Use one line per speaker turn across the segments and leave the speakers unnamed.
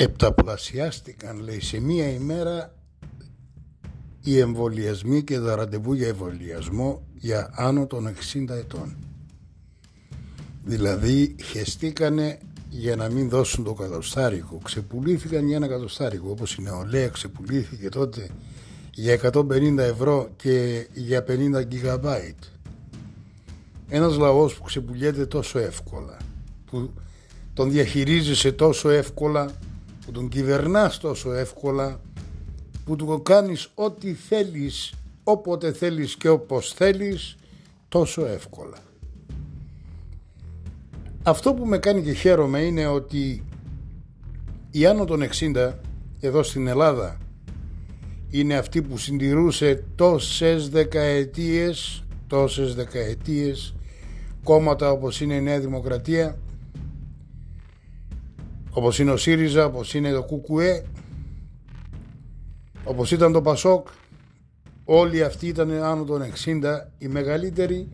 Επταπλασιάστηκαν λέει σε μία ημέρα οι εμβολιασμοί και τα ραντεβού για εμβολιασμό για άνω των 60 ετών. Δηλαδή χεστήκανε για να μην δώσουν το κατοστάρικο. Ξεπουλήθηκαν για ένα κατοστάρικο όπως η νεολαία ξεπουλήθηκε τότε για 150 ευρώ και για 50 GB. Ένας λαός που ξεπουλιέται τόσο εύκολα, που τον διαχειρίζεσαι τόσο εύκολα, που τον κυβερνάς τόσο εύκολα, που του κάνεις ό,τι θέλεις, όποτε θέλεις και όπως θέλεις, τόσο εύκολα. Αυτό που με κάνει και χαίρομαι είναι ότι η άνω των 60 εδώ στην Ελλάδα είναι αυτή που συντηρούσε τόσες δεκαετίες τόσες δεκαετίες κόμματα όπως είναι η Νέα Δημοκρατία όπως είναι ο ΣΥΡΙΖΑ, όπως είναι το ΚΚΕ όπως ήταν το ΠΑΣΟΚ όλοι αυτοί ήταν άνω των 60 οι μεγαλύτεροι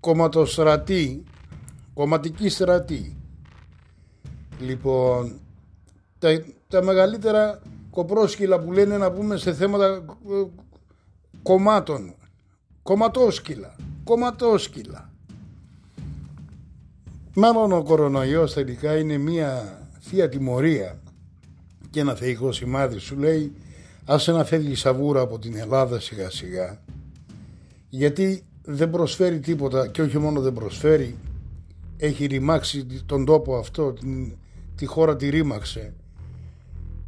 κομματοστρατοί κομματική στρατή λοιπόν τα, τα μεγαλύτερα κοπρόσκυλα που λένε να πούμε σε θέματα ε, κομμάτων κομματόσκυλα κομματόσκυλα Μάλλον ο κορονοϊός τελικά είναι μια θεία τιμωρία. Και ένα θεϊκό σημάδι σου λέει άσε να φεύγει σαβούρα από την Ελλάδα σιγά σιγά γιατί δεν προσφέρει τίποτα και όχι μόνο δεν προσφέρει έχει ρημάξει τον τόπο αυτό την, τη χώρα τη ρήμαξε.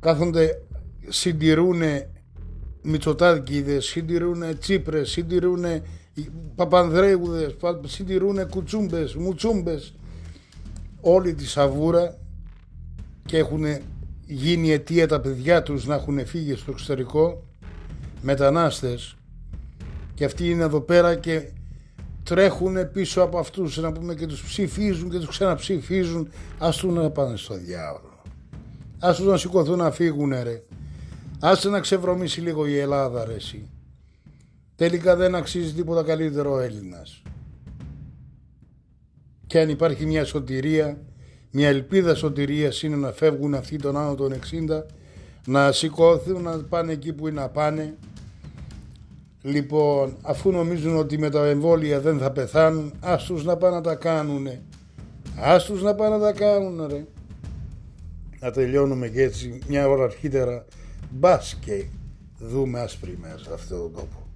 Κάθονται συντηρούνε Μητσοτάκηδες, συντηρούνε Τσίπρες, συντηρούνε Παπανδρέουδες, συντηρούνε Κουτσούμπες, Μουτσούμπες όλη τη σαβούρα και έχουν γίνει αιτία τα παιδιά τους να έχουν φύγει στο εξωτερικό μετανάστες. Και αυτοί είναι εδώ πέρα και τρέχουν πίσω από αυτούς να πούμε και τους ψηφίζουν και τους ξαναψηφίζουν. Ας τους να πάνε στο διάβολο ας τους να σηκωθούν να φύγουν ρε. Ας να ξεβρωμίσει λίγο η Ελλάδα ρε εσύ. Τελικά δεν αξίζει τίποτα καλύτερο ο Έλληνας και αν υπάρχει μια σωτηρία, μια ελπίδα σωτηρίας είναι να φεύγουν αυτοί των άνω των 60, να σηκώθουν, να πάνε εκεί που είναι να πάνε. Λοιπόν, αφού νομίζουν ότι με τα εμβόλια δεν θα πεθάνουν, ας τους να πάνε να τα κάνουνε. Ας τους να πάνε να τα κάνουν ρε. Να τελειώνουμε και έτσι μια ώρα αρχίτερα. Μπας και δούμε άσπρη μέσα σε αυτόν τον τόπο.